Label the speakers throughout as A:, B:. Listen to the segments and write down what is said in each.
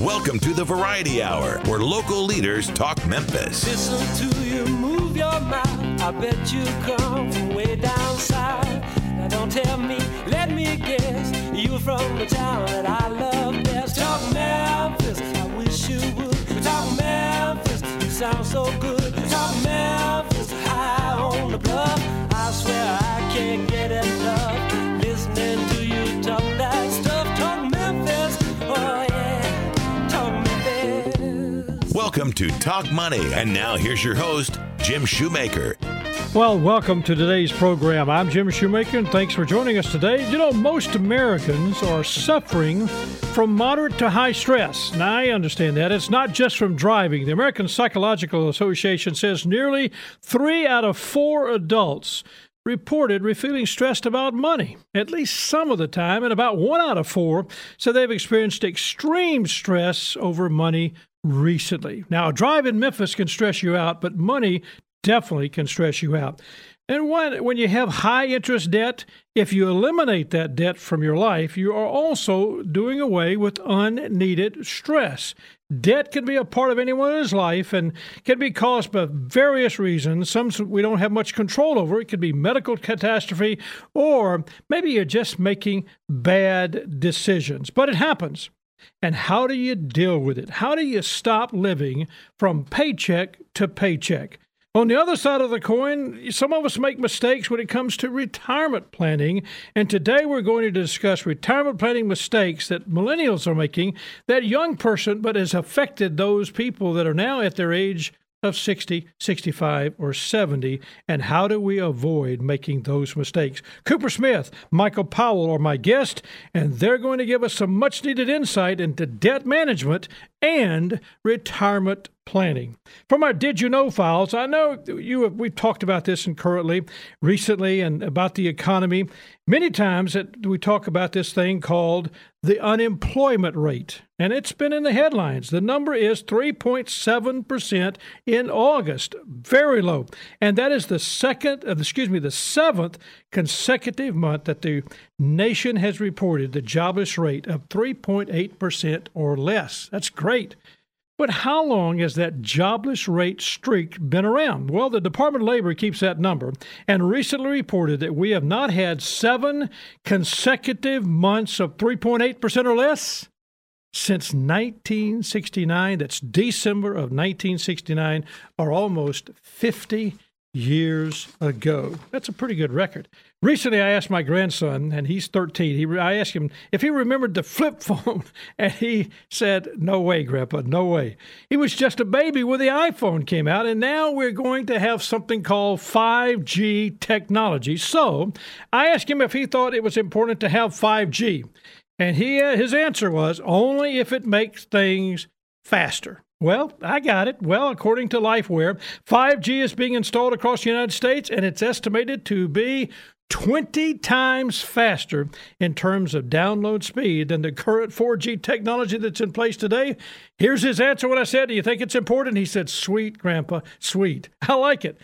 A: Welcome to the Variety Hour, where local leaders talk Memphis.
B: Listen to you move your mouth. I bet you come from way down south. Now don't tell me, let me guess. You from the town that I love best. Talk Memphis, I wish you would. Talk Memphis, you sound so good. Talk Memphis, high on the bluff. I swear I can't get enough. To Talk
A: Money. And now here's your host, Jim Shoemaker.
C: Well, welcome to today's program. I'm Jim Shoemaker, and thanks for joining us today. You know, most Americans are suffering from moderate to high stress. Now, I understand that. It's not just from driving. The American Psychological Association says nearly three out of four adults reported feeling stressed about money at least some of the time, and about one out of four said they've experienced extreme stress over money recently. Now, a drive in Memphis can stress you out, but money definitely can stress you out. And when, when you have high interest debt, if you eliminate that debt from your life, you are also doing away with unneeded stress. Debt can be a part of anyone's life and can be caused by various reasons. Some we don't have much control over. It could be medical catastrophe, or maybe you're just making bad decisions. But it happens. And how do you deal with it? How do you stop living from paycheck to paycheck? On the other side of the coin, some of us make mistakes when it comes to retirement planning. And today we're going to discuss retirement planning mistakes that millennials are making, that young person, but has affected those people that are now at their age of 60, 65, or 70, and how do we avoid making those mistakes? Cooper Smith, Michael Powell are my guest, and they're going to give us some much needed insight into debt management and retirement planning. From our Did You Know files, I know you have, we've talked about this and currently, recently, and about the economy. Many times that we talk about this thing called the unemployment rate, and it's been in the headlines. The number is 3.7% in August, very low. And that is the second, uh, excuse me, the seventh consecutive month that the nation has reported the jobless rate of 3.8% or less. That's great. But how long has that jobless rate streak been around? Well, the Department of Labor keeps that number and recently reported that we have not had seven consecutive months of 3.8% or less since 1969. That's December of 1969, or almost 50 years ago. That's a pretty good record. Recently, I asked my grandson, and he's 13. He, I asked him if he remembered the flip phone, and he said, No way, Grandpa, no way. He was just a baby when the iPhone came out, and now we're going to have something called 5G technology. So I asked him if he thought it was important to have 5G. And he, uh, his answer was only if it makes things faster. Well, I got it. Well, according to Lifewire, 5G is being installed across the United States, and it's estimated to be 20 times faster in terms of download speed than the current 4G technology that's in place today. Here's his answer when I said, Do you think it's important? He said, Sweet, Grandpa, sweet. I like it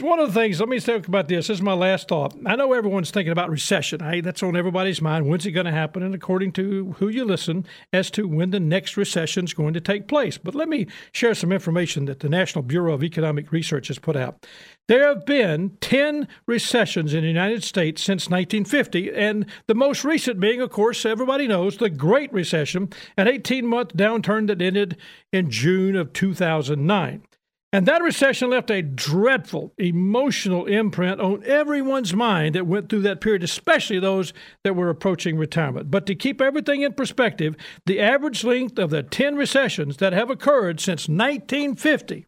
C: one of the things, let me talk about this. This is my last thought. I know everyone's thinking about recession. That's on everybody's mind. When's it going to happen? And according to who you listen, as to when the next recession is going to take place. But let me share some information that the National Bureau of Economic Research has put out. There have been 10 recessions in the United States since 1950, and the most recent being, of course, everybody knows, the Great Recession, an 18 month downturn that ended in June of 2009. And that recession left a dreadful emotional imprint on everyone's mind that went through that period, especially those that were approaching retirement. But to keep everything in perspective, the average length of the 10 recessions that have occurred since 1950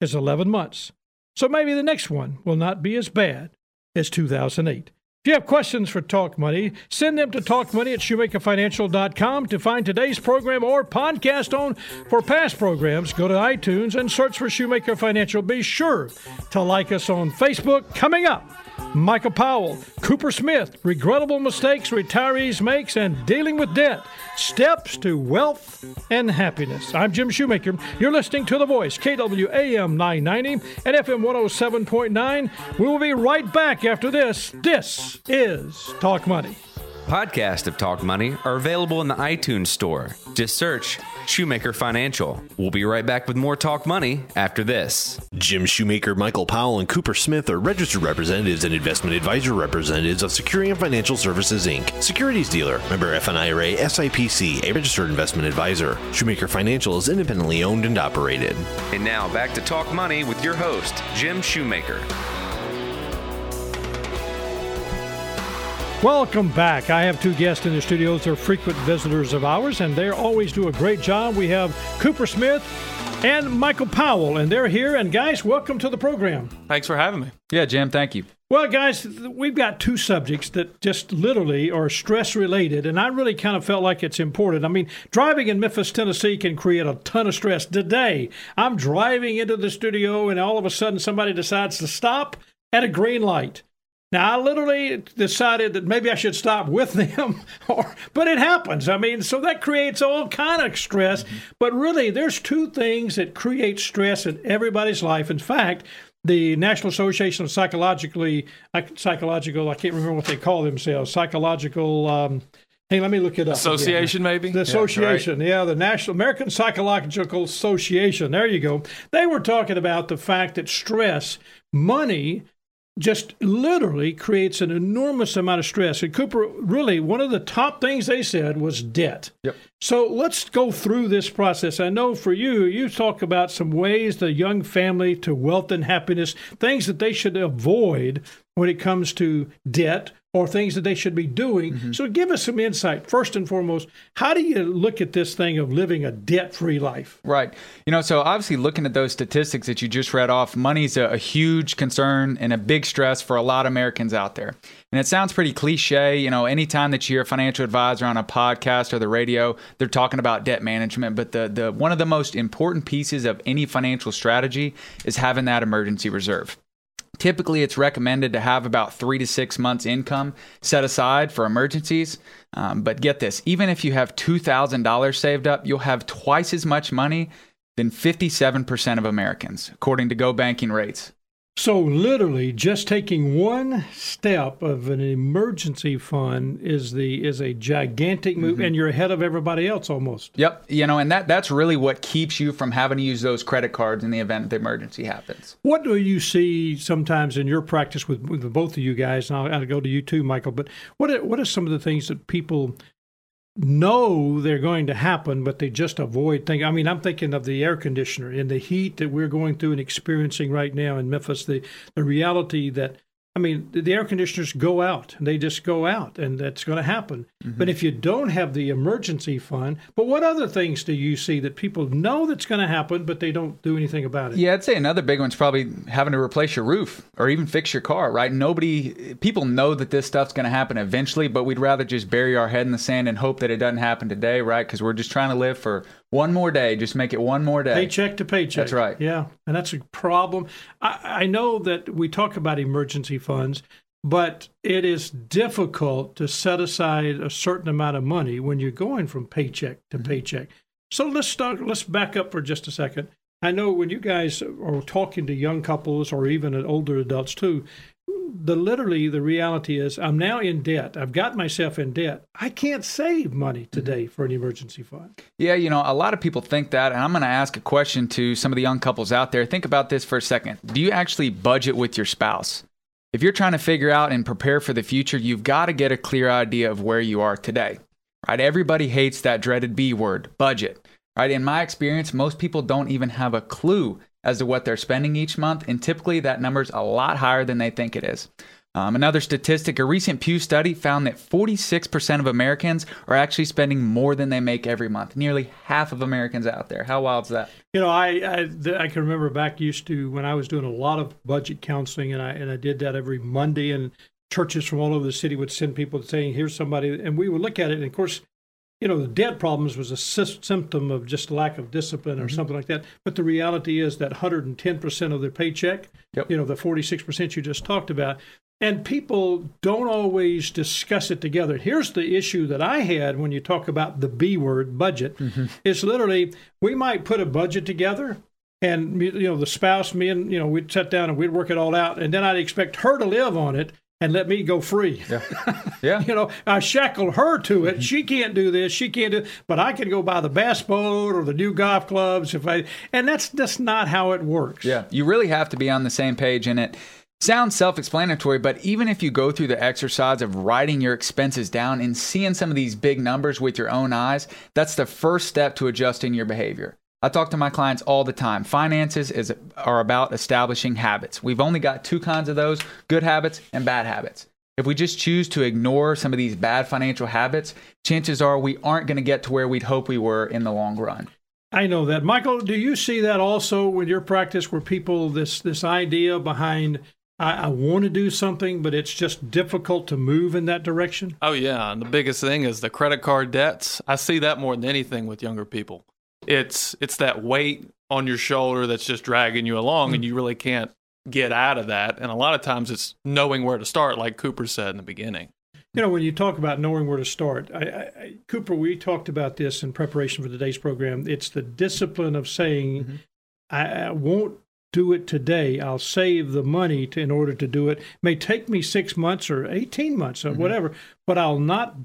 C: is 11 months. So maybe the next one will not be as bad as 2008. If you have questions for Talk Money, send them to talkmoney at shoemakerfinancial.com. To find today's program or podcast on for past programs, go to iTunes and search for Shoemaker Financial. Be sure to like us on Facebook. Coming up, Michael Powell, Cooper Smith, regrettable mistakes retirees makes and dealing with debt, steps to wealth and happiness. I'm Jim Shoemaker. You're listening to The Voice, KWAM 990 and FM 107.9. We will be right back after this. This is Talk Money.
D: Podcasts of Talk Money are available in the iTunes Store. Just search Shoemaker Financial. We'll be right back with more Talk Money after this.
A: Jim Shoemaker, Michael Powell, and Cooper Smith are registered representatives and investment advisor representatives of Securian Financial Services Inc., securities dealer, member FINRA SIPC, a registered investment advisor. Shoemaker Financial is independently owned and operated.
D: And now back to Talk Money with your host, Jim Shoemaker.
C: Welcome back. I have two guests in the studios. They're frequent visitors of ours, and they always do a great job. We have Cooper Smith and Michael Powell, and they're here. And guys, welcome to the program.
E: Thanks for having me.
F: Yeah, Jim, thank you.
C: Well, guys, we've got two subjects that just literally are stress related, and I really kind of felt like it's important. I mean, driving in Memphis, Tennessee can create a ton of stress. Today, I'm driving into the studio, and all of a sudden, somebody decides to stop at a green light. Now, I literally decided that maybe I should stop with them, or, but it happens. I mean, so that creates all kind of stress. Mm-hmm. But really, there's two things that create stress in everybody's life. In fact, the National Association of Psychologically Psychological, I can't remember what they call themselves, psychological. Um, hey, let me look it up.
E: Association,
C: again.
E: maybe.
C: The association, yeah, right. yeah, the National American Psychological Association. There you go. They were talking about the fact that stress, money just literally creates an enormous amount of stress. And Cooper, really, one of the top things they said was debt.
F: Yep.
C: So let's go through this process. I know for you, you talk about some ways the young family to wealth and happiness, things that they should avoid when it comes to debt or things that they should be doing. Mm-hmm. So give us some insight. First and foremost, how do you look at this thing of living a debt-free life?
F: Right. You know, so obviously looking at those statistics that you just read off, money's a, a huge concern and a big stress for a lot of Americans out there. And it sounds pretty cliche, you know, anytime that you hear a financial advisor on a podcast or the radio, they're talking about debt management, but the the one of the most important pieces of any financial strategy is having that emergency reserve. Typically, it's recommended to have about three to six months' income set aside for emergencies. Um, but get this even if you have $2,000 saved up, you'll have twice as much money than 57% of Americans, according to Go Banking Rates.
C: So, literally, just taking one step of an emergency fund is the is a gigantic move, mm-hmm. and you're ahead of everybody else almost.
F: Yep, you know, and that that's really what keeps you from having to use those credit cards in the event the emergency happens.
C: What do you see sometimes in your practice with, with both of you guys? And I'll, I'll go to you too, Michael. But what are, what are some of the things that people know they're going to happen, but they just avoid things. I mean, I'm thinking of the air conditioner and the heat that we're going through and experiencing right now in Memphis. The the reality that I mean, the air conditioners go out and they just go out, and that's going to happen. Mm-hmm. But if you don't have the emergency fund, but what other things do you see that people know that's going to happen, but they don't do anything about it?
F: Yeah, I'd say another big one's probably having to replace your roof or even fix your car, right? Nobody, people know that this stuff's going to happen eventually, but we'd rather just bury our head in the sand and hope that it doesn't happen today, right? Because we're just trying to live for one more day. Just make it one more day.
C: Paycheck to paycheck.
F: That's right.
C: Yeah. And that's a problem. I, I know that we talk about emergency funds, but it is difficult to set aside a certain amount of money when you're going from paycheck to mm-hmm. paycheck. So let's start, let's back up for just a second. I know when you guys are talking to young couples or even older adults too, the literally the reality is I'm now in debt. I've got myself in debt. I can't save money mm-hmm. today for an emergency fund.
F: Yeah, you know, a lot of people think that, and I'm going to ask a question to some of the young couples out there. Think about this for a second. Do you actually budget with your spouse? If you're trying to figure out and prepare for the future, you've got to get a clear idea of where you are today. Right? Everybody hates that dreaded B word, budget. Right? In my experience, most people don't even have a clue as to what they're spending each month, and typically that number's a lot higher than they think it is. Um, another statistic a recent Pew study found that 46% of Americans are actually spending more than they make every month. Nearly half of Americans out there. How wild is that?
C: You know, I, I, I can remember back used to when I was doing a lot of budget counseling, and I, and I did that every Monday, and churches from all over the city would send people saying, Here's somebody, and we would look at it. And of course, you know, the debt problems was a sy- symptom of just lack of discipline or mm-hmm. something like that. But the reality is that 110% of their paycheck, yep. you know, the 46% you just talked about, and people don't always discuss it together. Here's the issue that I had when you talk about the B word budget. Mm-hmm. It's literally we might put a budget together and you know the spouse me and you know we'd sit down and we'd work it all out and then I'd expect her to live on it and let me go free.
F: Yeah. Yeah.
C: you know, I shackle her to it. She can't do this. She can't do. But I can go buy the bass boat or the new golf clubs if I. And that's just not how it works.
F: Yeah, you really have to be on the same page, and it sounds self explanatory, but even if you go through the exercise of writing your expenses down and seeing some of these big numbers with your own eyes, that's the first step to adjusting your behavior. I talk to my clients all the time. Finances is, are about establishing habits. We've only got two kinds of those good habits and bad habits. If we just choose to ignore some of these bad financial habits, chances are we aren't going to get to where we'd hope we were in the long run.
C: I know that, Michael. Do you see that also with your practice, where people this this idea behind I, I want to do something, but it's just difficult to move in that direction?
E: Oh yeah, and the biggest thing is the credit card debts. I see that more than anything with younger people. It's it's that weight on your shoulder that's just dragging you along, mm. and you really can't get out of that. And a lot of times it's knowing where to start, like Cooper said in the beginning.
C: You know, when you talk about knowing where to start, I, I, Cooper, we talked about this in preparation for today's program. It's the discipline of saying, mm-hmm. I, I, won't do it today. I'll save the money to, in order to do it. it. May take me six months or 18 months or mm-hmm. whatever, but I'll not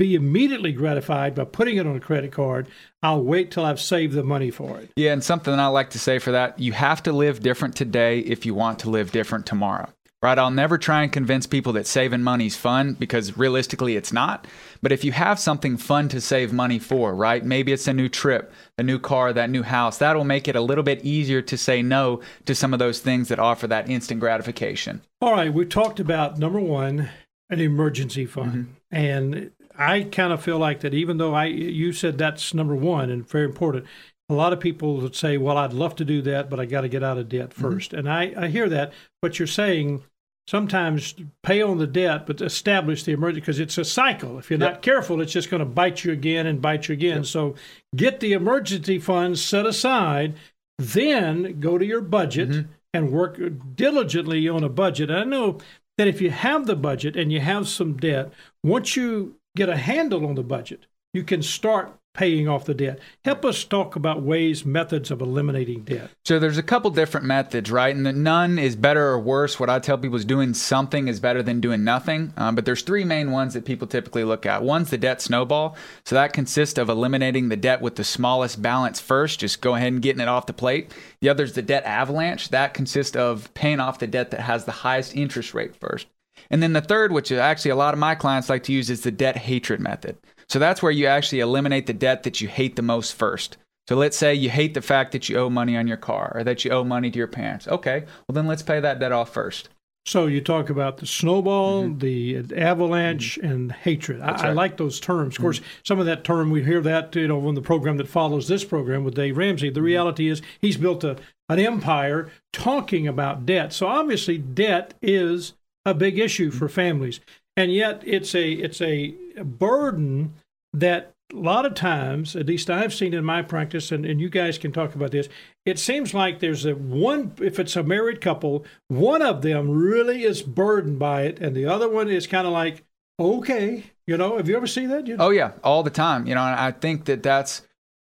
C: be immediately gratified by putting it on a credit card. I'll wait till I've saved the money for it.
F: Yeah, and something I like to say for that, you have to live different today if you want to live different tomorrow. Right? I'll never try and convince people that saving money is fun because realistically it's not. But if you have something fun to save money for, right? Maybe it's a new trip, a new car, that new house, that'll make it a little bit easier to say no to some of those things that offer that instant gratification.
C: All right, we talked about number 1, an emergency fund. Mm-hmm. And I kind of feel like that even though I you said that's number one and very important, a lot of people would say, "Well, I'd love to do that, but I got to get out of debt 1st mm-hmm. And I, I hear that, but you're saying sometimes pay on the debt, but establish the emergency because it's a cycle. If you're yep. not careful, it's just going to bite you again and bite you again. Yep. So get the emergency funds set aside, then go to your budget mm-hmm. and work diligently on a budget. I know that if you have the budget and you have some debt, once you get a handle on the budget, you can start paying off the debt. Help us talk about ways, methods of eliminating debt.
F: So there's a couple different methods, right? And none is better or worse. What I tell people is doing something is better than doing nothing. Um, but there's three main ones that people typically look at. One's the debt snowball. So that consists of eliminating the debt with the smallest balance first, just go ahead and getting it off the plate. The other is the debt avalanche. That consists of paying off the debt that has the highest interest rate first. And then the third, which actually a lot of my clients like to use, is the debt hatred method. So that's where you actually eliminate the debt that you hate the most first. So let's say you hate the fact that you owe money on your car or that you owe money to your parents. Okay, well then let's pay that debt off first.
C: So you talk about the snowball, mm-hmm. the avalanche, mm-hmm. and hatred. I, right. I, like those terms. Of course, mm-hmm. some of that term we hear that you know on the program that follows this program with Dave Ramsey. The mm-hmm. reality is he's built a an empire talking about debt. So obviously, debt is a big issue for families, and yet it's a it's a burden that a lot of times, at least I've seen in my practice, and, and you guys can talk about this, it seems like there's a one, if it's a married couple, one of them really is burdened by it, and the other one is kind of like, okay, you know, have you ever seen that? You know?
F: Oh yeah, all the time. You know, I think that that's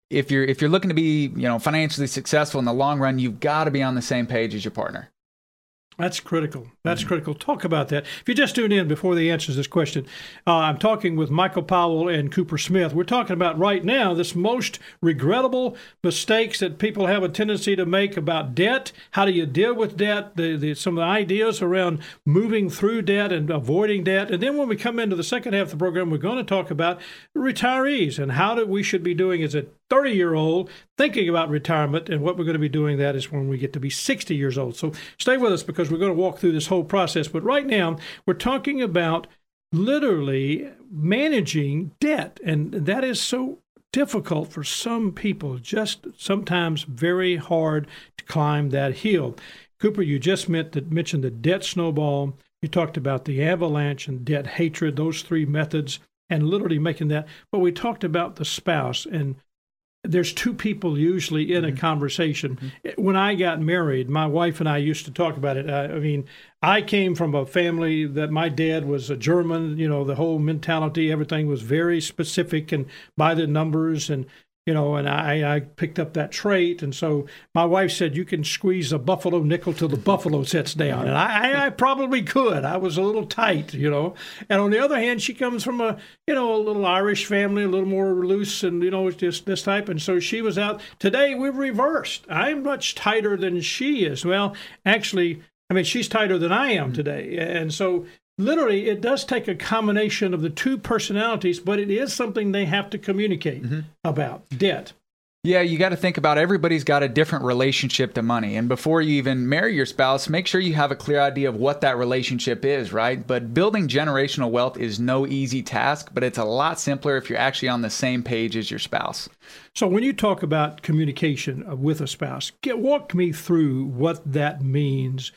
F: if you're if you're looking to be you know financially successful in the long run, you've got to be on the same page as your partner.
C: That's critical. That's mm-hmm. critical. Talk about that. If you just tuned in before the answers this question, uh, I'm talking with Michael Powell and Cooper Smith. We're talking about right now this most regrettable mistakes that people have a tendency to make about debt. How do you deal with debt? The, the, some of the ideas around moving through debt and avoiding debt. And then when we come into the second half of the program, we're going to talk about retirees and how do we should be doing as a 30 year old thinking about retirement. And what we're going to be doing that is when we get to be 60 years old. So stay with us because we're going to walk through this whole process. But right now, we're talking about literally managing debt. And that is so difficult for some people, just sometimes very hard to climb that hill. Cooper, you just mentioned the debt snowball. You talked about the avalanche and debt hatred, those three methods, and literally making that. But we talked about the spouse and there's two people usually in a mm-hmm. conversation. Mm-hmm. When I got married, my wife and I used to talk about it. I, I, mean, I came from a family that my dad was a German, you know, the whole mentality, everything was very specific and by the numbers. And you know, and I, I picked up that trait. And so my wife said, You can squeeze a buffalo nickel till the buffalo sits down. And I, I probably could. I was a little tight, you know. And on the other hand, she comes from a, you know, a little Irish family, a little more loose and, you know, just this type. And so she was out. Today, we've reversed. I'm much tighter than she is. Well, actually, I mean, she's tighter than I am today. And so literally it does take a combination of the two personalities but it is something they have to communicate about debt
F: Yeah, you got to think about everybody's got a different relationship to money. And before you even marry your spouse, make sure you have a clear idea of what that relationship is, right? But building generational wealth is no easy task, but it's a lot simpler if you're actually on the same page as your spouse.
C: so when you talk about communication uh, with a spouse get, walk me through what that means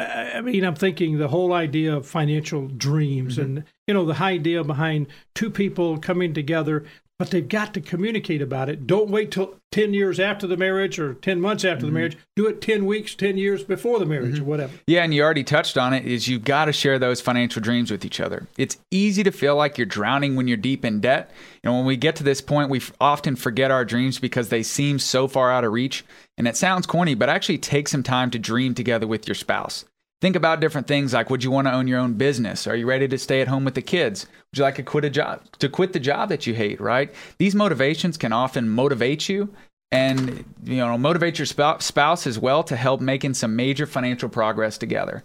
C: I mean, I'm thinking the whole idea of financial dreams mm-hmm. and, you know, the idea behind two people coming together, but they've got to communicate about it. Don't wait till 10 years after the marriage or 10 months after the mm-hmm. marriage. Do it 10 weeks, 10 years before the marriage mm-hmm. or whatever.
F: Yeah, and you already touched on it is you've got to share those financial dreams with each other. It's easy to feel like you're drowning when you're deep in debt. And when we get to this point, we often forget our dreams because they seem so far out of reach. And it sounds corny, but actually take some time to dream together with your spouse. Think about different things like would you want to own your own business? Are you ready to stay at home with the kids? Would you like to quit a job to quit the job that you hate, right? These motivations can often motivate you and you know motivate your spou- spouse as well to help making some major financial progress together.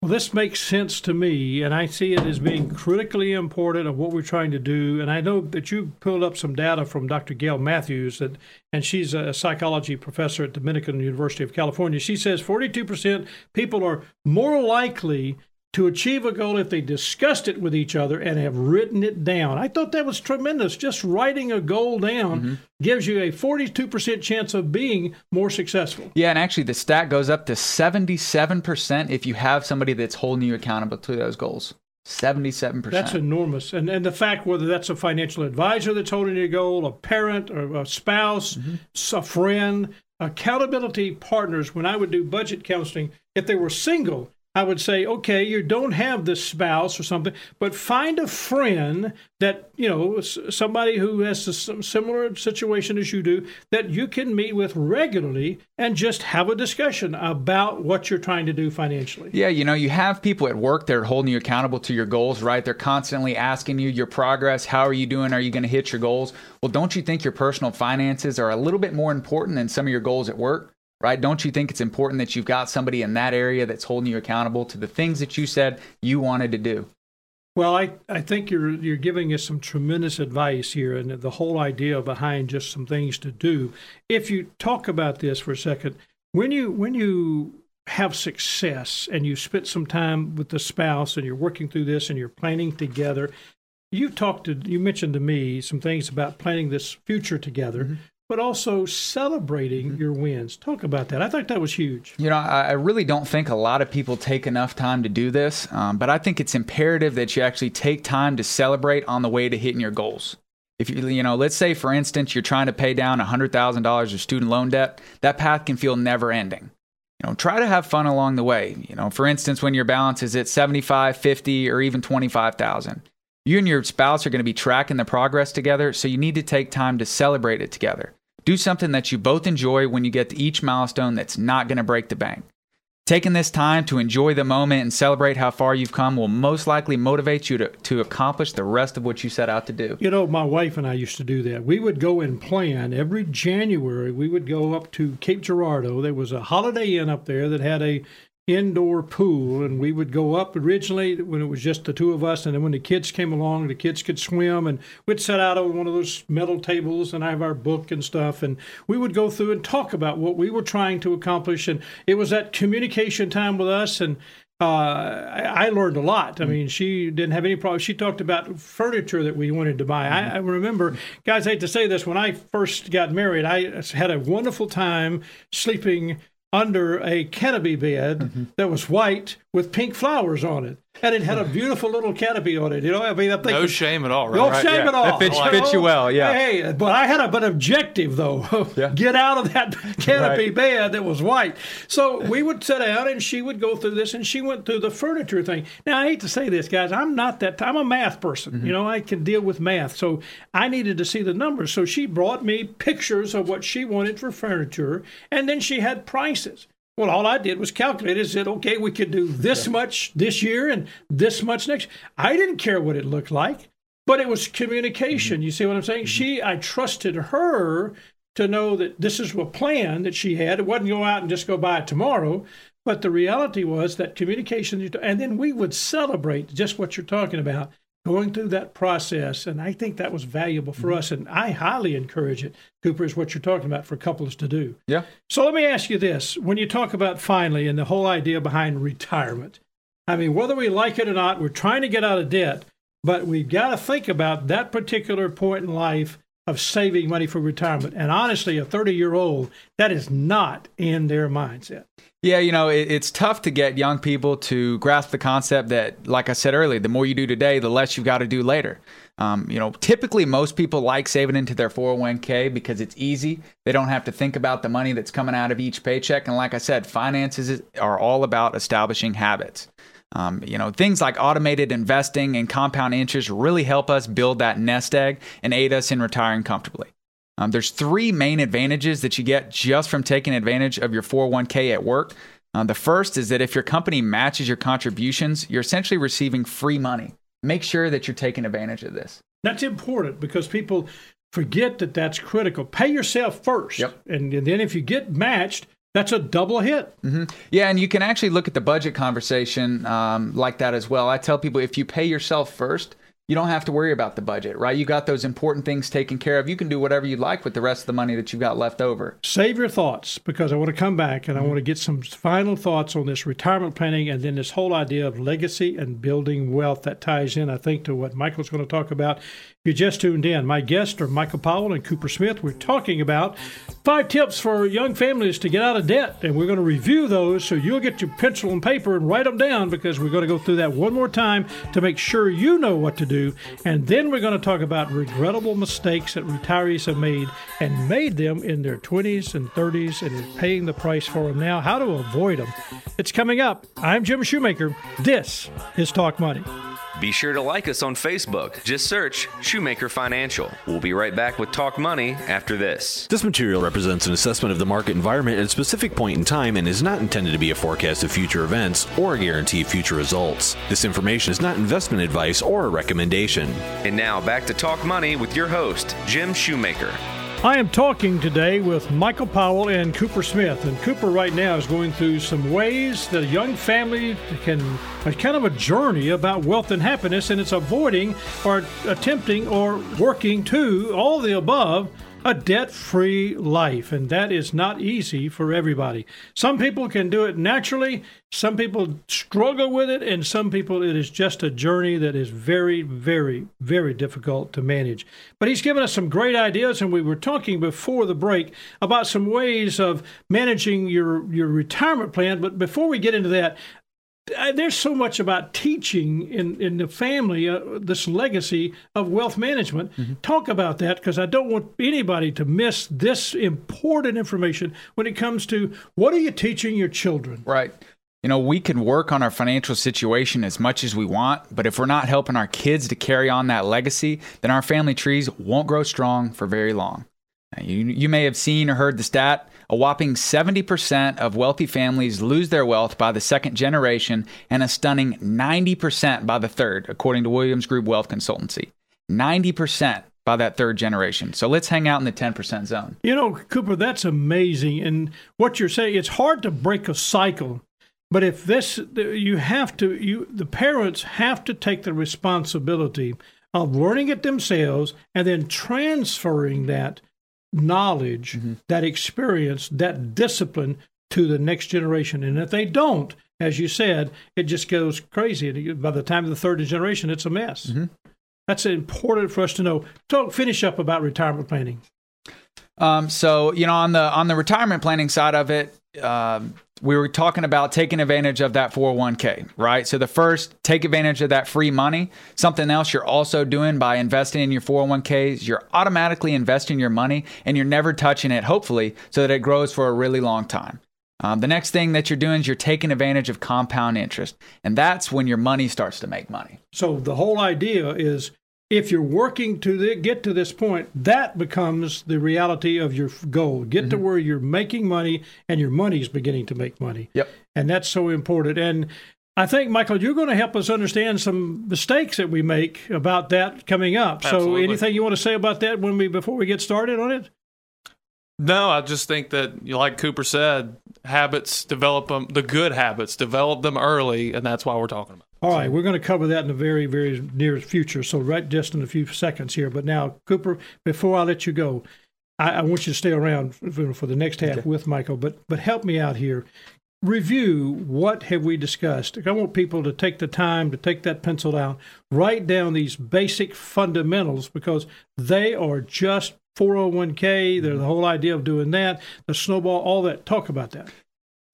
C: Well, this makes sense to me, and I see it as being critically important of what we're trying to do. And I know that you pulled up some data from Dr. Gail Matthews, that, and she's a psychology professor at Dominican University of California. She says 42% people are more likely to achieve a goal if they discussed it with each other and have written it down. I thought that was tremendous. Just writing a goal down mm-hmm. gives you a 42% chance of being more successful.
F: Yeah, and actually the stat goes up to 77% if you have somebody that's holding you accountable to those goals. 77%.
C: That's enormous. And and the fact whether that's a financial advisor that's holding your goal, a parent or a spouse, mm-hmm. a friend, accountability partners. When I would do budget counseling, if they were single, I would say, okay, you don't have this spouse or something, but find a friend that, you know, somebody who has a similar situation as you do that you can meet with regularly and just have a discussion about what you're trying to do financially.
F: Yeah, you know, you have people at work that are holding you accountable to your goals, right? They're constantly asking you your progress. How are you doing? Are you going to hit your goals? Well, don't you think your personal finances are a little bit more important than some of your goals at work? Right? Don't you think it's important that you've got somebody in that area that's holding you accountable to the things that you said you wanted to do?
C: Well, I, I think you're you're giving us some tremendous advice here, and the whole idea behind just some things to do. If you talk about this for a second, when you when you have success and you spent some time with the spouse and you're working through this and you're planning together, you talked to you mentioned to me some things about planning this future together, mm-hmm. But also celebrating your wins. Talk about that. I thought that was huge.
F: You know, I, I really don't think a lot of people take enough time to do this, um, but I think it's imperative that you actually take time to celebrate on the way to hitting your goals. If you, you know, let's say for instance, you're trying to pay down $100,000 of student loan debt, that path can feel never ending. You know, try to have fun along the way. You know, for instance, when your balance is at 75, 50, or even 25,000. You and your spouse are going to be tracking the progress together, so you need to take time to celebrate it together. Do something that you both enjoy when you get to each milestone that's not going to break the bank. Taking this time to enjoy the moment and celebrate how far you've come will most likely motivate you to, to accomplish the rest of what you set out to do.
C: You know, my wife and I used to do that. We would go and plan every January. We would go up to Cape Girardeau. There was a Holiday Inn up there that had a indoor pool, and we would go up originally when it was just the two of us, and then when the kids came along, the kids could swim, and we'd sit out on one of those metal tables and I have our book and stuff, and we would go through and talk about what we were trying to accomplish, and it was that communication time with us, and uh, I, I learned a lot. I mean, she didn't have any problem. She talked about furniture that we wanted to buy. I, I remember, guys, I hate to say this, when I first got married, I had a wonderful time sleeping under a canopy bed mm-hmm. that was white with pink flowers on it. And it had a beautiful little canopy on it. You know, I mean, I'm thinking,
E: No shame at all, right?
C: no
E: Right,
C: shame
F: yeah.
C: at all.
F: It fits-
C: know?
F: fits you well, yeah.
C: Hey, but I had a, an objective though.
F: Yeah.
C: Get out of that canopy
F: Right.
C: bed that was white. So we would sit down, and she would go through this, and she went through the furniture thing. Now I hate to say this, guys. I'm not that. I'm a math person.
F: Mm-hmm.
C: You know, I can deal with math. So I needed to see the numbers. So she brought me pictures of what she wanted for furniture, and then she had prices. Well, all I did was calculate and said, okay, we could do this much this year and this much next. I didn't care what it looked like, but it was communication. Mm-hmm. You see what I'm saying? Mm-hmm. She, I trusted her to know that this is a plan that she had. It wasn't go out and just go buy it tomorrow. But the reality was that communication, and then we would celebrate just what you're talking about, going through that process. And I think that was valuable for mm-hmm. us. And I highly encourage it, Cooper, is what you're talking about for couples to do.
F: Yeah.
C: So let me ask you this. When you talk about finally and the whole idea behind retirement, I mean, whether we like it or not, we're trying to get out of debt, but we've got to think about that particular point in life of saving money for retirement. And honestly, a 30 year old, that is not in their mindset.
F: Yeah, you know, it, it's tough to get young people to grasp the concept that, like I said earlier, the more you do today, the less you've got to do later. Um, you know, typically most people like saving into their 401k because it's easy. They don't have to think about the money that's coming out of each paycheck. And like I said, finances are all about establishing habits. Um, you know, things like automated investing and compound interest really help us build that nest egg and aid us in retiring comfortably. Um, there's three main advantages that you get just from taking advantage of your 401k at work. Uh, the first is that if your company matches your contributions, you're essentially receiving free money. Make sure that you're taking advantage of this.
C: That's important because people forget that that's critical. Pay yourself first.
F: Yep.
C: And, and then if you get matched, that's a double hit.
F: Yeah, and you can actually look at the budget conversation um, like that as well. I tell people if you pay yourself first, you don't have to worry about the budget, right? You got those important things taken care of. You can do whatever you like with the rest of the money that you've got left over.
C: Save your thoughts because I want to come back and I want to get some final thoughts on this retirement planning and then this whole idea of legacy and building wealth that ties in, I think, to what Michael's going to talk about. You just tuned in, my guests are Michael Powell and Cooper Smith. We're talking about five tips for young families to get out of debt, and we're going to review those so you'll get your pencil and paper and write them down because we're going to go through that one more time to make sure you know what to do. And then we're going to talk about regrettable mistakes that retirees have made and made them in their 20s and 30s and paying the price for them now, how to avoid them. It's coming up. I'm Jim Shoemaker. This is Talk Money.
D: Be sure to like us on Facebook. Just search Shoemaker Financial. We'll be right back with Talk Money after this.
A: This material represents an assessment of the market environment at a specific point in time and is not intended to be a forecast of future events or a guarantee of future results. This information is not investment advice or a recommendation.
D: And now back to Talk Money with your host, Jim Shoemaker.
C: I am talking today with Michael Powell and Cooper Smith. And Cooper right now is going through some ways that a young family can, a kind of a journey about wealth and happiness, and it's avoiding or attempting or working to all the above a debt free life. And that is not easy for everybody. Some people can do it naturally, some people struggle with it, and some people it is just a journey that is very, very, very difficult to manage. But he's given us some great ideas, and we were talking before the break about some ways of managing your, your retirement plan. But before we get into that, there's so much about teaching in, in the family uh, this legacy of wealth management. Talk about that because I don't want anybody to miss this important information when it comes to what are you teaching your children.
F: Right. You know, we can work on our financial situation as much as we want, but if we're not helping our kids to carry on that legacy, then our family trees won't grow strong for very long. You, you may have seen or heard the stat a whopping 70% of wealthy families lose their wealth by the second generation and a stunning 90% by the third, according to Williams Group Wealth Consultancy. 90% by that third generation. So let's hang out in the 10% zone.
C: You know, Cooper, that's amazing. And what you're saying, it's hard to break a cycle. But if this, you have to, you the parents have to take the responsibility of learning it themselves and then transferring that knowledge, that experience, that discipline to the next generation. And if they don't, as you said, it just goes crazy. By the time of the third generation, it's a mess. That's important for us to know. Talk, finish up about retirement planning.
F: Um, so you know, on the on the retirement planning side of it, um, we were talking about taking advantage of that 401k, right? So the first, take advantage of that free money. Something else you're also doing by investing in your 401ks, you're automatically investing your money and you're never touching it, hopefully, so that it grows for a really long time. Um, the next thing that you're doing is you're taking advantage of compound interest. And that's when your money starts to make money.
C: So the whole idea is if you're working to the, get to this point, that becomes the reality of your goal. Get
F: Mm-hmm.
C: to where you're making money and your money's beginning to make money.
F: Yep.
C: And that's so important. And I think, Michael, you're going to help us understand some mistakes that we make about that coming up. So anything you want to say about that when we before we get started on it?
E: No, I just think that, like Cooper said, habits develop them, the good habits, develop them early, and that's why we're talking about.
C: All right, we're going to cover that in the very, very near future. So, right just in a few seconds here. But now, Cooper, before I let you go, I, I want you to stay around for, for the next half with Michael. But but help me out here. Review what have we discussed. I want people to take the time to take that pencil down, write down these basic fundamentals because they are just 401k. They're mm-hmm. the whole idea of doing that, the snowball, all that. Talk about that.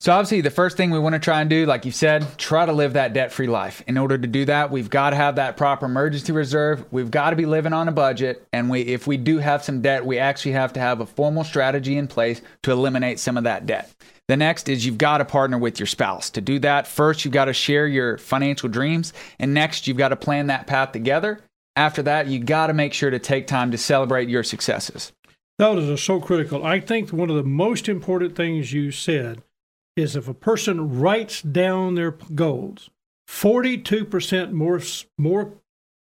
F: So obviously, the first thing we want to try and do, like you said, try to live that debt-free life. In order to do that, we've got to have that proper emergency reserve. We've got to be living on a budget, and we, if we do have some debt, we actually have to have a formal strategy in place to eliminate some of that debt. The next is you've got to partner with your spouse. To do that, first you've got to share your financial dreams, and next you've got to plan that path together. After that, you've got to make sure to take time to celebrate your successes.
C: Those are so critical. I think one of the most important things you said is if a person writes down their goals, 42% more more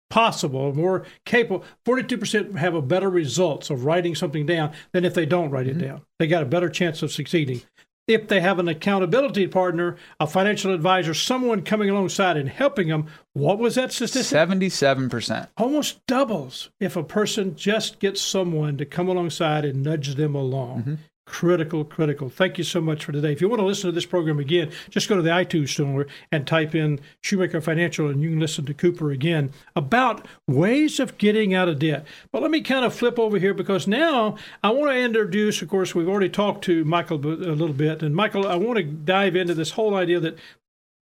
C: possible, more capable, 42% have a better results of writing something down than if they don't write it mm-hmm. down. They got a better chance of succeeding. If they have an accountability partner, a financial advisor, someone coming alongside and helping them, what was that statistic?
F: Seventy-seven percent.
C: almost doubles if a person just gets someone to come alongside and nudge them along. Mm-hmm. Critical, critical. Thank you so much for today. If you want to listen to this program again, just go to the iTunes store and type in Shoemaker Financial and you can listen to Cooper again about ways of getting out of debt. But let me kind of flip over here because now I want to introduce, of course, we've already talked to Michael a little bit. And Michael, I want to dive into this whole idea that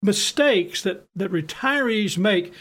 C: mistakes that, that retirees make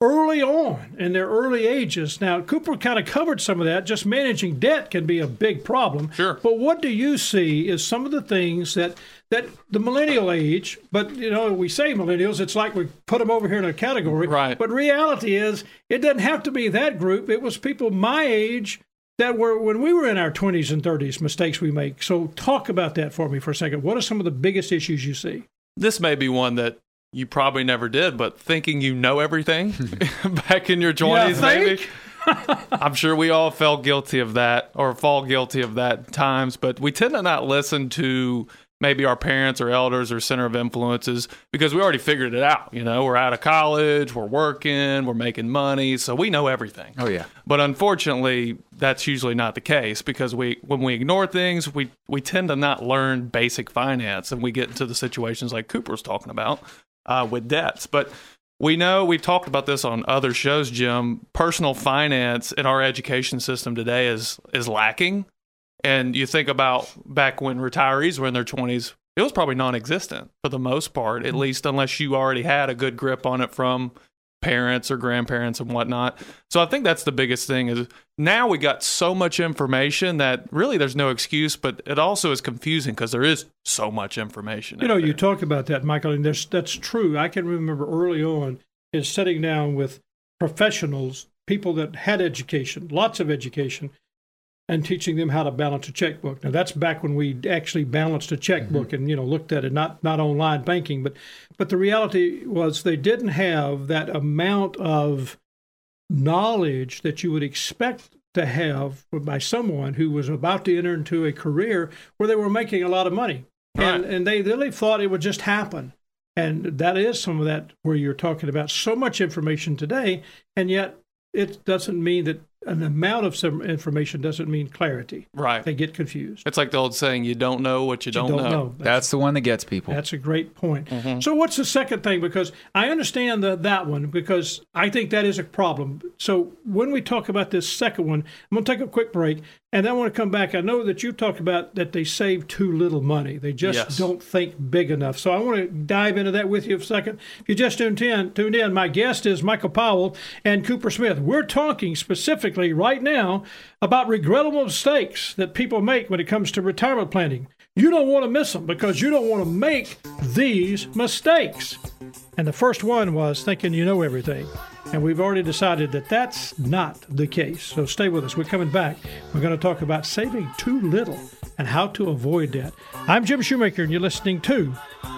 C: early on in their early ages. Now, Cooper kind of covered some of that. Just managing debt can be a big problem.
E: Sure.
C: But what do you see is some of the things that that the millennial age, but you know, we say millennials, it's like we put them over here in a category.
E: Right.
C: But reality is, it doesn't have to be that group. It was people my age that were when we were in our 20s and 30s, mistakes we make. So talk about that for me for a second. What are some of the biggest issues you see?
E: This may be one that you probably never did, but thinking you know everything back in your 20s, maybe. I'm sure we all felt guilty of that or fall guilty of that times, but we tend to not listen to maybe our parents or elders or center of influences because we already figured it out. You know, we're out of college, we're working, we're making money, so we know everything.
F: Oh yeah.
E: But unfortunately, that's usually not the case because we when we ignore things, we we tend to not learn basic finance and we get into the situations like Cooper's talking about uh, with debts. But we know we've talked about this on other shows, Jim. Personal finance in our education system today is is lacking. And you think about back when retirees were in their 20s, it was probably non existent for the most part, at least unless you already had a good grip on it from parents or grandparents and whatnot. So I think that's the biggest thing is now we got so much information that really there's no excuse, but it also is confusing because there is so much information.
C: You know,
E: there.
C: you talk about that, Michael, and there's, that's true. I can remember early on is sitting down with professionals, people that had education, lots of education, and teaching them how to balance a checkbook. Now that's back when we actually balanced a mm-hmm. checkbook and you know looked at it, not not online banking, but but the reality was they didn't have that amount of knowledge that you would expect to have by someone who was about to enter into a career where they were making a lot of money. And,
E: Right.
C: and they really thought it would just happen. And that is some of that where you're talking about so much information today, and yet it doesn't mean that an amount of some information doesn't mean clarity.
E: right.
C: They get confused.
E: It's like the old saying, you don't know what you,
C: You
E: don't, know.
F: That's the one that gets people.
C: That's a great point. Mm-hmm. So, what's the second thing? Because I understand the, that one, because I think that is a problem. So, when we talk about this second one, I'm going to take a quick break. And I want to come back. I know that you talked about that they save too little money. They just
E: Yes.
C: don't think big enough. So I want to dive into that with you for a second. If you just tuned in, tuned in, my guest is Michael Powell and Cooper Smith. We're talking specifically right now about regrettable mistakes that people make when it comes to retirement planning. You don't want to miss them because you don't want to make these mistakes. And the first one was thinking you know everything. And we've already decided that that's not the case. So stay with us. We're coming back. We're going to talk about saving too little and how to avoid that. I'm Jim Shoemaker, and you're listening to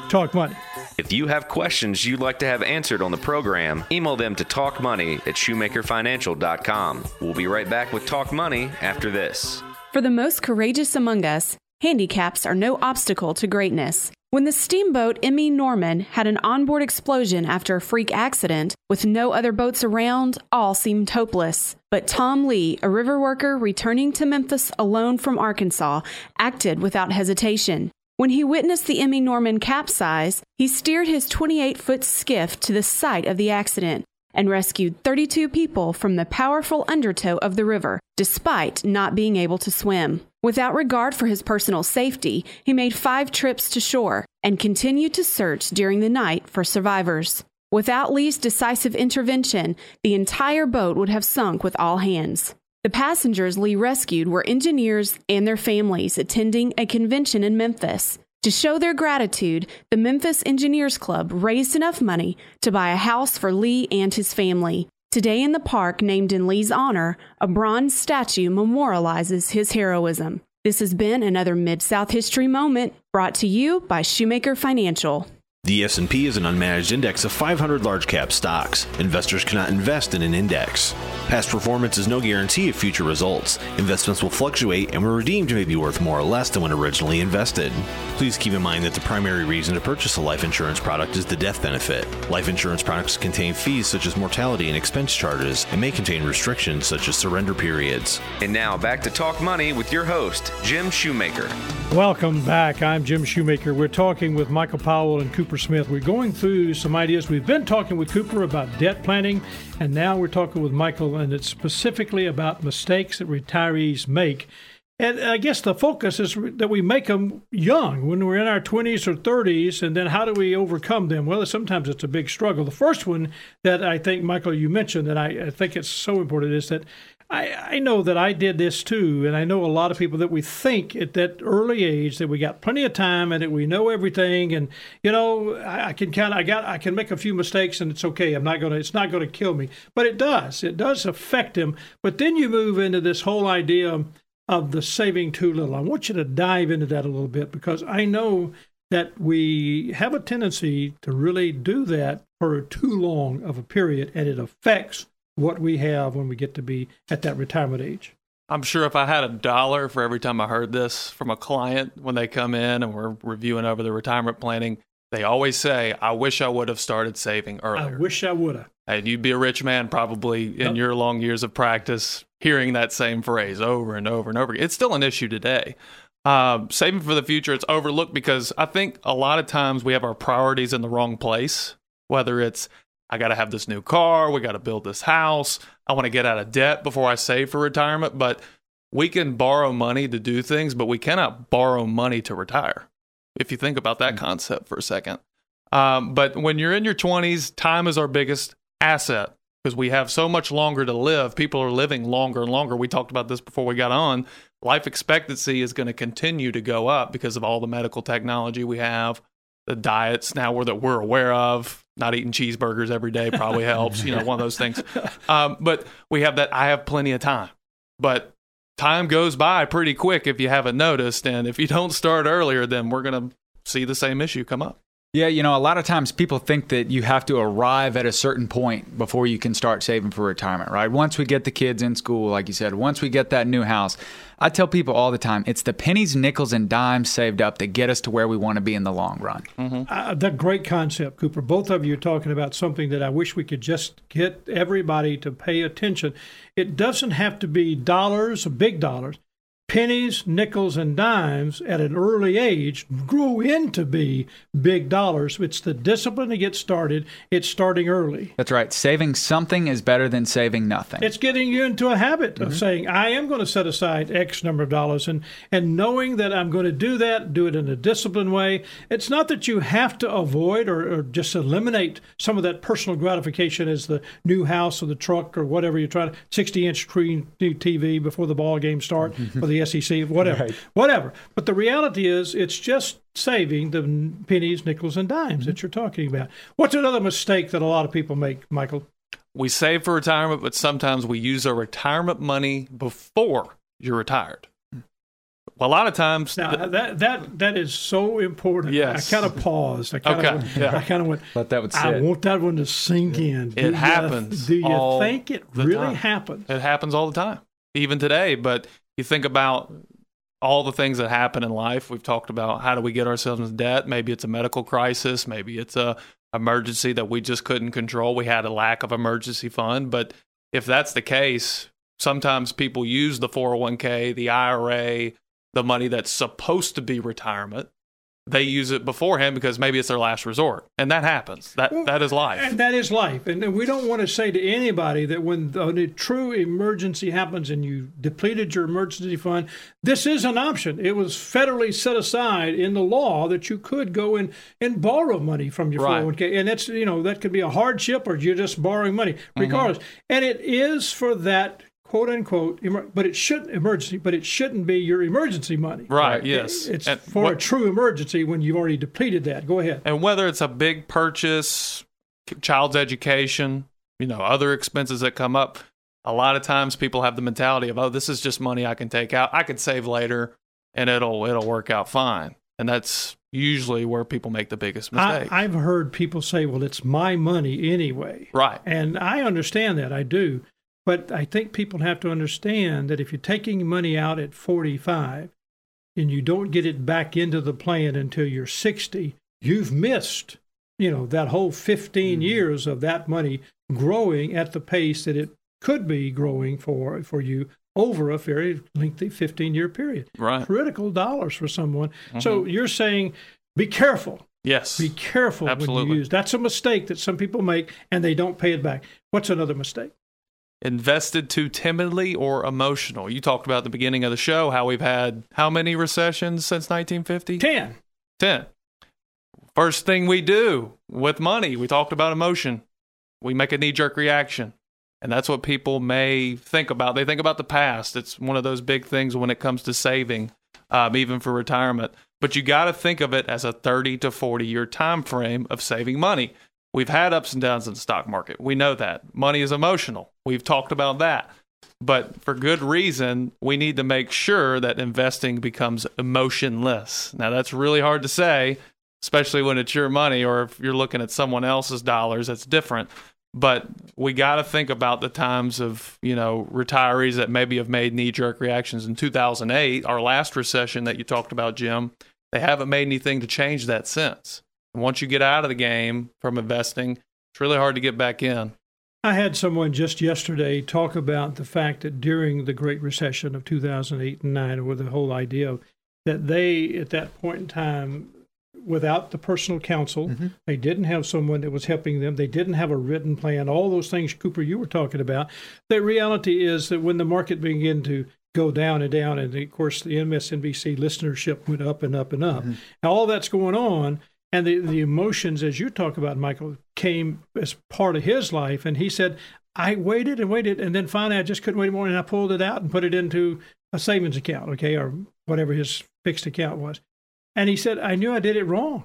C: Talk Money.
D: If you have questions you'd like to have answered on the program, email them to talkmoney at shoemakerfinancial.com. We'll be right back with Talk Money after this.
G: For the most courageous among us, handicaps are no obstacle to greatness. When the steamboat M.E. Norman had an onboard explosion after a freak accident, with no other boats around, all seemed hopeless. But Tom Lee, a river worker returning to Memphis alone from Arkansas, acted without hesitation. When he witnessed the M.E. Norman capsize, he steered his 28 foot skiff to the site of the accident and rescued 32 people from the powerful undertow of the river, despite not being able to swim. Without regard for his personal safety, he made five trips to shore and continued to search during the night for survivors. Without Lee's decisive intervention, the entire boat would have sunk with all hands. The passengers Lee rescued were engineers and their families attending a convention in Memphis. To show their gratitude, the Memphis Engineers Club raised enough money to buy a house for Lee and his family. Today, in the park named in Lee's honor, a bronze statue memorializes his heroism. This has been another Mid South History Moment brought to you by Shoemaker Financial.
A: The S&P is an unmanaged index of 500 large cap stocks. Investors cannot invest in an index. Past performance is no guarantee of future results. Investments will fluctuate and when redeemed may be worth more or less than when originally invested. Please keep in mind that the primary reason to purchase a life insurance product is the death benefit. Life insurance products contain fees such as mortality and expense charges and may contain restrictions such as surrender periods.
D: And now back to Talk Money with your host, Jim Shoemaker.
C: Welcome back. I'm Jim Shoemaker. We're talking with Michael Powell and Cooper Smith. We're going through some ideas. We've been talking with Cooper about debt planning, and now we're talking with Michael, and it's specifically about mistakes that retirees make. And I guess the focus is that we make them young when we're in our 20s or 30s, and then how do we overcome them? Well, sometimes it's a big struggle. The first one that I think, Michael, you mentioned, and I, I think it's so important, is that I, I know that I did this too, and I know a lot of people that we think at that early age that we got plenty of time and that we know everything, and you know I, I can kind of I got I can make a few mistakes and it's okay. I'm not gonna it's not gonna kill me, but it does it does affect him. But then you move into this whole idea of the saving too little. I want you to dive into that a little bit because I know that we have a tendency to really do that for too long of a period, and it affects what we have when we get to be at that retirement age.
E: I'm sure if I had a dollar for every time I heard this from a client when they come in and we're reviewing over the retirement planning, they always say, I wish I would have started saving earlier.
C: I wish I would have.
E: And you'd be a rich man probably in
C: Yep.
E: your long years of practice hearing that same phrase over and over and over again. It's still an issue today. Um, saving for the future, it's overlooked because I think a lot of times we have our priorities in the wrong place, whether it's I got to have this new car, we got to build this house, I want to get out of debt before I save for retirement. But we can borrow money to do things, but we cannot borrow money to retire. If you think about that concept for a second. Um, but when you're in your 20s, time is our biggest asset because we have so much longer to live. People are living longer and longer. We talked about this before we got on. Life expectancy is going to continue to go up because of all the medical technology we have, the diets now we're, that we're aware of. Not eating cheeseburgers every day probably helps, you know, one of those things. Um, but we have that. I have plenty of time, but time goes by pretty quick if you haven't noticed. And if you don't start earlier, then we're going to see the same issue come up.
F: Yeah, you know, a lot of times people think that you have to arrive at a certain point before you can start saving for retirement, right? Once we get the kids in school, like you said, once we get that new house, I tell people all the time it's the pennies, nickels, and dimes saved up that get us to where we want to be in the long run.
C: Uh, that great concept, Cooper. Both of you are talking about something that I wish we could just get everybody to pay attention. It doesn't have to be dollars, big dollars. Pennies, nickels, and dimes at an early age grow into be big dollars. It's the discipline to get started. It's starting early.
F: That's right. Saving something is better than saving nothing.
C: It's getting you into a habit of mm-hmm. saying, I am going to set aside X number of dollars and, and knowing that I'm going to do that, do it in a disciplined way. It's not that you have to avoid or, or just eliminate some of that personal gratification as the new house or the truck or whatever you're trying to 60 inch screen TV before the ball game start mm-hmm. for the SEC, whatever,
F: Right.
C: whatever. But the reality is, it's just saving the pennies, nickels, and dimes that mm-hmm. you're talking about. What's another mistake that a lot of people make, Michael?
E: We save for retirement, but sometimes we use our retirement money before you're retired. A lot of times,
C: Now
E: th-
C: that that that is so important.
E: Yes.
C: I kind of paused. I kind
E: Okay,
C: of
E: yeah.
C: I kind of went.
F: Let that one
C: I want that one to sink in.
E: It
C: Do you-
E: happens
C: do you
E: all
C: think it really
E: time.
C: happens?
E: It happens all the time, even today. But you think about all the things that happen in life. We've talked about how do we get ourselves into debt? Maybe it's a medical crisis. Maybe it's a emergency that we just couldn't control. We had a lack of emergency fund. But if that's the case, sometimes people use the 401k, the IRA, the money that's supposed to be retirement. They use it beforehand because maybe it's their last resort, and that happens. That that is life.
C: And that is life. And we don't want to say to anybody that when a true emergency happens and you depleted your emergency fund, this is an option. It was federally set aside in the law that you could go and, and borrow money from your
E: Right.
C: 401k. And that's, you know, that could be a hardship or you're just borrowing money,
E: Mm-hmm.
C: regardless. And it is for that quote unquote, emer- but it shouldn't emergency, but it shouldn't be your emergency money.
E: Right, yes.
C: It's
E: And
C: for
E: what-
C: a true emergency when you've already depleted that. Go ahead.
E: And whether it's a big purchase, child's education, you know, other expenses that come up, a lot of times people have the mentality of, oh, this is just money I can take out. I could save later and it'll it'll work out fine. And that's usually where people make the biggest mistake.
C: I, I've heard people say, well, it's my money anyway.
E: right.
C: And I understand that, I do. But I think people have to understand that if you're taking money out at 45 and you don't get it back into the plan until you're 60, you've missed, you know, that whole 15 mm-hmm. years of that money growing at the pace that it could be growing for for you over a very lengthy 15 year period.
E: Right.
C: Critical dollars for someone. Mm-hmm. So you're saying be careful.
E: Yes.
C: Be careful when you use. That's a mistake that some people make and they don't pay it back. What's another mistake?
E: Invested too timidly or emotional. You talked about the beginning of the show how we've had how many recessions since 1950?
C: 10.
E: 10. First thing we do with money, we talked about emotion. We make a knee jerk reaction. And that's what people may think about. They think about the past. It's one of those big things when it comes to saving, um, even for retirement. But you got to think of it as a 30 to 40 year time frame of saving money. We've had ups and downs in the stock market. We know that. Money is emotional. We've talked about that. But for good reason, we need to make sure that investing becomes emotionless. Now, that's really hard to say, especially when it's your money or if you're looking at someone else's dollars, that's different. But we got to think about the times of, you know, retirees that maybe have made knee jerk reactions in 2008, our last recession that you talked about, Jim. They haven't made anything to change that since. And once you get out of the game from investing, it's really hard to get back in.
C: I had someone just yesterday talk about the fact that during the Great Recession of 2008 and 9, with the whole idea of that they, at that point in time, without the personal counsel, mm-hmm. they didn't have someone that was helping them, they didn't have a written plan, all those things, Cooper, you were talking about. The reality is that when the market began to go down and down, and of course the MSNBC listenership went up and up and up, mm-hmm. Now all that's going on, and the, the emotions, as you talk about, Michael, came as part of his life. And he said, I waited and waited, and then finally I just couldn't wait anymore, and I pulled it out and put it into a savings account, okay, or whatever his fixed account was. And he said, I knew I did it wrong.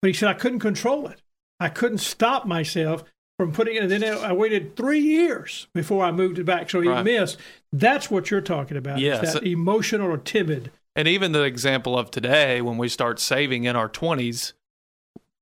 C: But he said, I couldn't control it. I couldn't stop myself from putting it. And then I waited three years before I moved it back. So he
E: Right.
C: missed. That's what you're talking about.
E: Yes.
C: that emotional or timid.
E: And even the example of today, when we start saving in our 20s,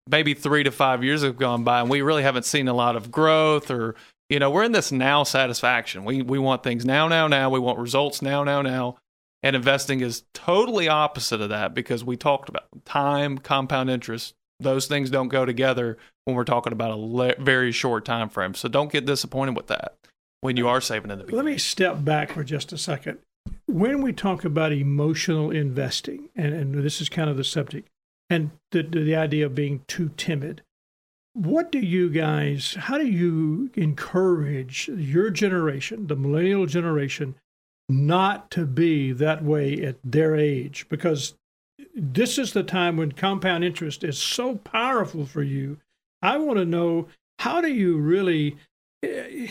E: maybe three to five years have gone by, and we really haven't seen a lot of growth or, you know, we're in this now satisfaction. We, we want things now, now, now. We want results now, now, now. And investing is totally opposite of that because we talked about time, compound interest. Those things don't go together when we're talking about a le- very short time frame. So don't get disappointed with that when you are saving in the
C: Let me step back for just a second. when we talk about emotional investing, and, and this is kind of the subject, and the, the idea of being too timid, what do you guys, how do you encourage your generation, the millennial generation, not to be that way at their age? Because this is the time when compound interest is so powerful for you. I want to know how do you really eh,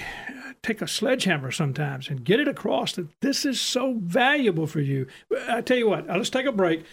C: take a sledgehammer sometimes and get it across that this is so valuable for you. I tell you what, let's take a break.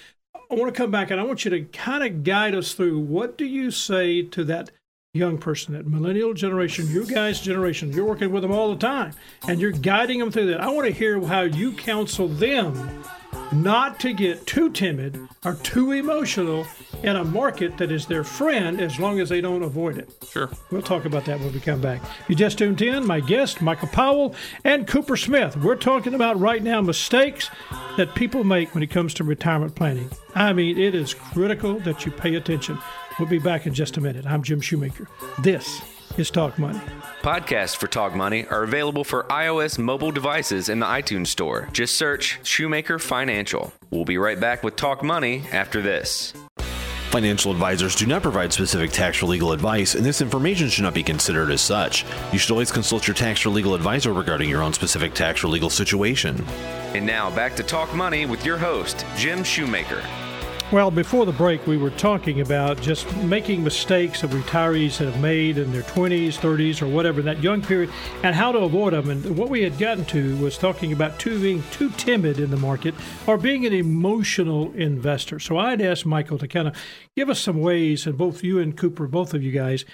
C: I want to come back and I want you to kind of guide us through what do you say to that young person, that millennial generation, you guys' generation. You're working with them all the time and you're guiding them through that. I want to hear how you counsel them not to get too timid or too emotional in a market that is their friend as long as they don't avoid it.
E: Sure.
C: We'll talk about that when we come back. You just tuned in, my guest, Michael Powell and Cooper Smith. We're talking about right now mistakes that people make when it comes to retirement planning. I mean, it is critical that you pay attention. We'll be back in just a minute. I'm Jim Shoemaker. This is Talk Money.
D: Podcasts for Talk Money are available for iOS mobile devices in the iTunes Store. Just search Shoemaker Financial. We'll be right back with Talk Money after this.
A: Financial advisors do not provide specific tax or legal advice, and this information should not be considered as such. You should always consult your tax or legal advisor regarding your own specific tax or legal situation.
D: And now back to Talk Money with your host, Jim Shoemaker.
C: Well, before the break, we were talking about just making mistakes that retirees have made in their 20s, 30s, or whatever, that young period, and how to avoid them. And what we had gotten to was talking about too, being too timid in the market or being an emotional investor. So I'd asked Michael to kind of give us some ways, and both you and Cooper, both of you guys,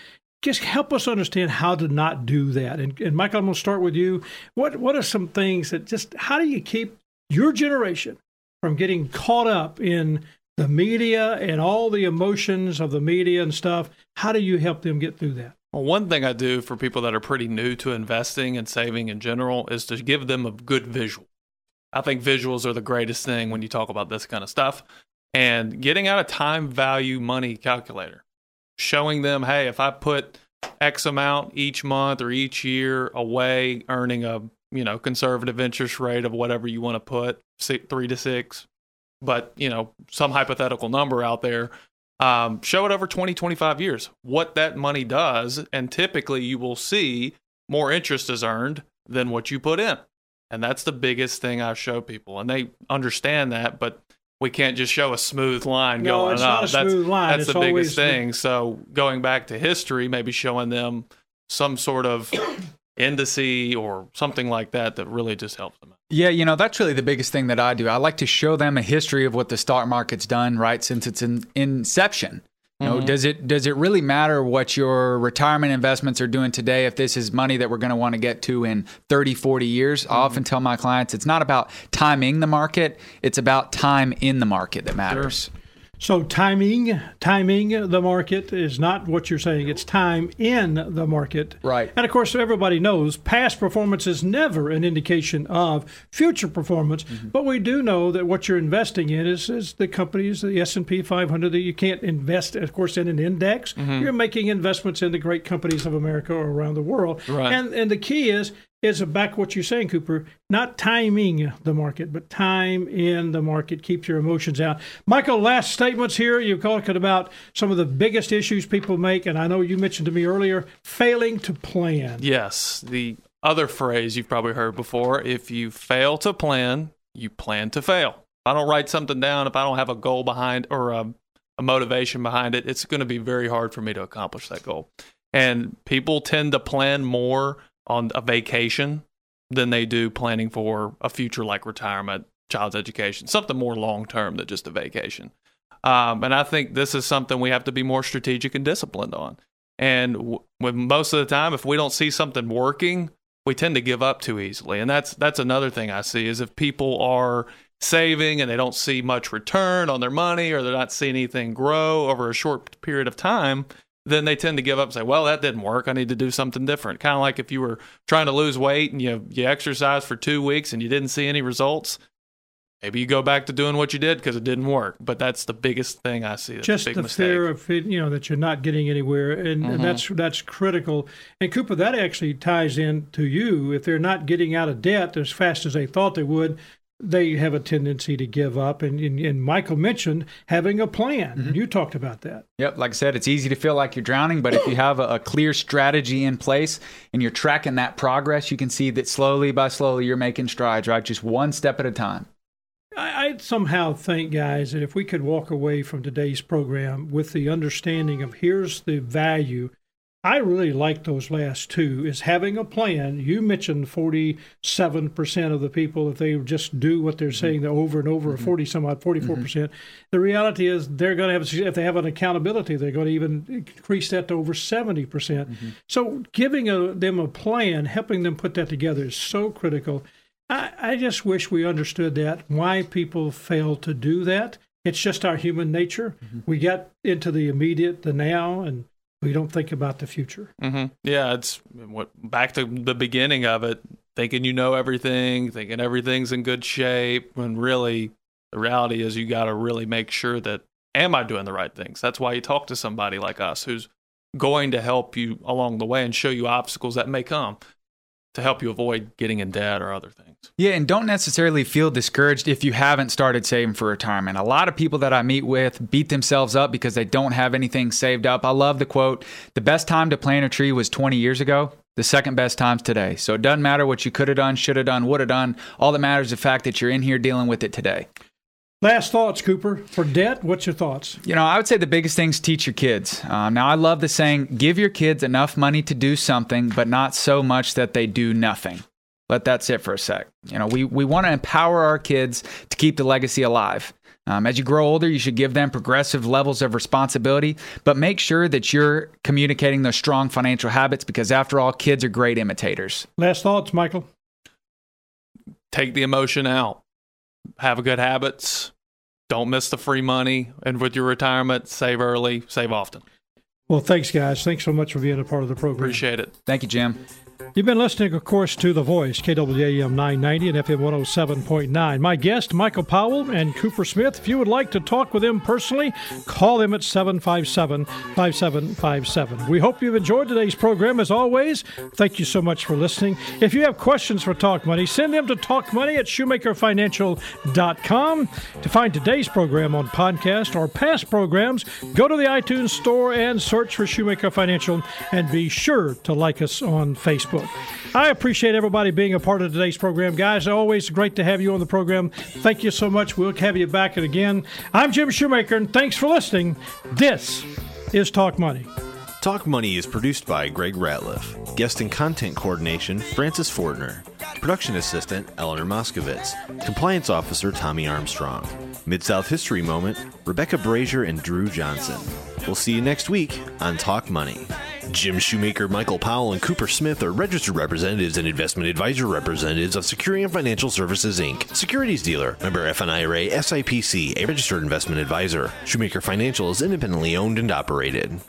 C: just help us understand how to not do that. And, and Michael, I'm going to start with you. What what are some things that just how do you keep your generation from getting caught up in the media and all the emotions of the media and stuff. How do you help them get through that?
E: Well, one thing I do for people that are pretty new to investing and saving in general is to give them a good visual. I think visuals are the greatest thing when you talk about this kind of stuff. And getting out a time value money calculator, showing them, hey, if I put X amount each month or each year away, earning a you know conservative interest rate of whatever you want to put, three to six, but you know some hypothetical number out there um, show it over 20 25 years what that money does and typically you will see more interest is earned than what you put in. And that's the biggest thing i show people and they understand that but we can't just show a smooth line
C: no,
E: going
C: it's
E: up.
C: not a
E: that's,
C: smooth line.
E: that's
C: It's
E: the biggest thing. So going back to history maybe showing them some sort of indice or something like that that really just helps them
F: Yeah, you know, that's really the biggest thing that I do. I like to show them a history of what the stock market's done, right, since its in, inception. You know, mm-hmm. does it does it really matter what your retirement investments are doing today if this is money that we're going to want to get to in 30, 40 years? I mm-hmm. often tell my clients it's not about timing the market, it's about time in the market that matters.
C: So timing, timing the market is not what you're saying. It's time in the market.
F: Right.
C: And of course, everybody knows past performance is never an indication of future performance.
F: Mm-hmm.
C: But we do know that what you're investing in is, is the companies, the S&P 500, that you can't invest, of course, in an index.
F: Mm-hmm.
C: You're making investments in the great companies of America or around the world.
E: Right.
C: And, and the key is, is back what you're saying, Cooper, not timing the market, but time in the market. Keep your emotions out. Michael, last statements here. You're talking about some of the biggest issues people make, and I know you mentioned to me earlier, failing to plan.
E: Yes. The other phrase you've probably heard before if you fail to plan, you plan to fail. If I don't write something down, if I don't have a goal behind or a, a motivation behind it, it's going to be very hard for me to accomplish that goal. And people tend to plan more on a vacation than they do planning for a future like retirement, child's education, something more long term than just a vacation. Um, and I think this is something we have to be more strategic and disciplined on. And w- most of the time, if we don't see something working, we tend to give up too easily. And that's that's another thing I see is if people are saving and they don't see much return on their money or they're not seeing anything grow over a short period of time, then they tend to give up and say, "Well, that didn't work. I need to do something different." Kind of like if you were trying to lose weight and you you exercise for 2 weeks and you didn't see any results, maybe you go back to doing what you did because it didn't work. But that's the biggest thing I see. That's
C: Just
E: a big
C: the
E: mistake.
C: fear of you know that you're not getting anywhere, and, and that's mm-hmm. that's critical. And Cooper, that actually ties in to you. If they're not getting out of debt as fast as they thought they would, they have a tendency to give up. And, and, and Michael mentioned having a plan.
F: Mm-hmm.
C: You talked about that.
F: Yep, like I said, it's easy to feel like you're drowning, but if you have a, a, clear strategy in place and you're tracking that progress, you can see that slowly by slowly you're making strides, right? Just one step at a time.
C: I, I somehow think, guys, that if we could walk away from today's program with the understanding of here's the value I really like those last two is having a plan. You mentioned 47% of the people, if they just do what they're mm-hmm. saying over and over, mm-hmm. 40 some odd, 44%. percent The reality is they're going to have, if they have an accountability, they're going to even increase that to over 70%. percent mm-hmm. So giving a, them a plan, helping them put that together is so critical. I, I just wish we understood that, why people fail to do that. It's just our human nature. Mm-hmm. We get into the immediate, the now, and we don't think about the future.
E: Mm-hmm. Yeah, it's what back to the beginning of it, thinking you know everything, thinking everything's in good shape, when really the reality is you got to really make sure that am I doing the right things? That's why you talk to somebody like us who's going to help you along the way and show you obstacles that may come to help you avoid getting in debt or other things.
F: Yeah, and don't necessarily feel discouraged if you haven't started saving for retirement. A lot of people that I meet with beat themselves up because they don't have anything saved up. I love the quote The best time to plant a tree was 20 years ago. The second best time's today. So it doesn't matter what you could have done, should have done, would have done. All that matters is the fact that you're in here dealing with it today.
C: Last thoughts, Cooper. For debt, what's your thoughts?
F: You know, I would say the biggest thing is teach your kids. Um, now, I love the saying give your kids enough money to do something, but not so much that they do nothing. Let that sit for a sec. You know, we, we want to empower our kids to keep the legacy alive. Um, as you grow older, you should give them progressive levels of responsibility, but make sure that you're communicating those strong financial habits because, after all, kids are great imitators.
C: Last thoughts, Michael?
E: Take the emotion out have good habits, don't miss the free money, and with your retirement, save early, save often.
C: Well, thanks, guys. Thanks so much for being a part of the program.
E: Appreciate it.
F: Thank you, Jim.
C: You've been listening, of course, to The Voice, KWAM 990 and FM 107.9. My guest, Michael Powell and Cooper Smith. If you would like to talk with them personally, call them at 757 5757. We hope you've enjoyed today's program. As always, thank you so much for listening. If you have questions for Talk Money, send them to talkmoney at shoemakerfinancial.com. To find today's program on podcast or past programs, go to the iTunes Store and search for Shoemaker Financial and be sure to like us on Facebook. I appreciate everybody being a part of today's program. Guys, always great to have you on the program. Thank you so much. We'll have you back again. I'm Jim Shoemaker, and thanks for listening. This is Talk Money.
A: Talk Money is produced by Greg Ratliff. Guest and content coordination, Francis Fortner. Production assistant, Eleanor Moskovitz. Compliance officer, Tommy Armstrong. Mid South History Moment, Rebecca Brazier and Drew Johnson. We'll see you next week on Talk Money. Jim Shoemaker, Michael Powell, and Cooper Smith are registered representatives and investment advisor representatives of Securian Financial Services Inc., securities dealer, member FINRA SIPC, a registered investment advisor. Shoemaker Financial is independently owned and operated.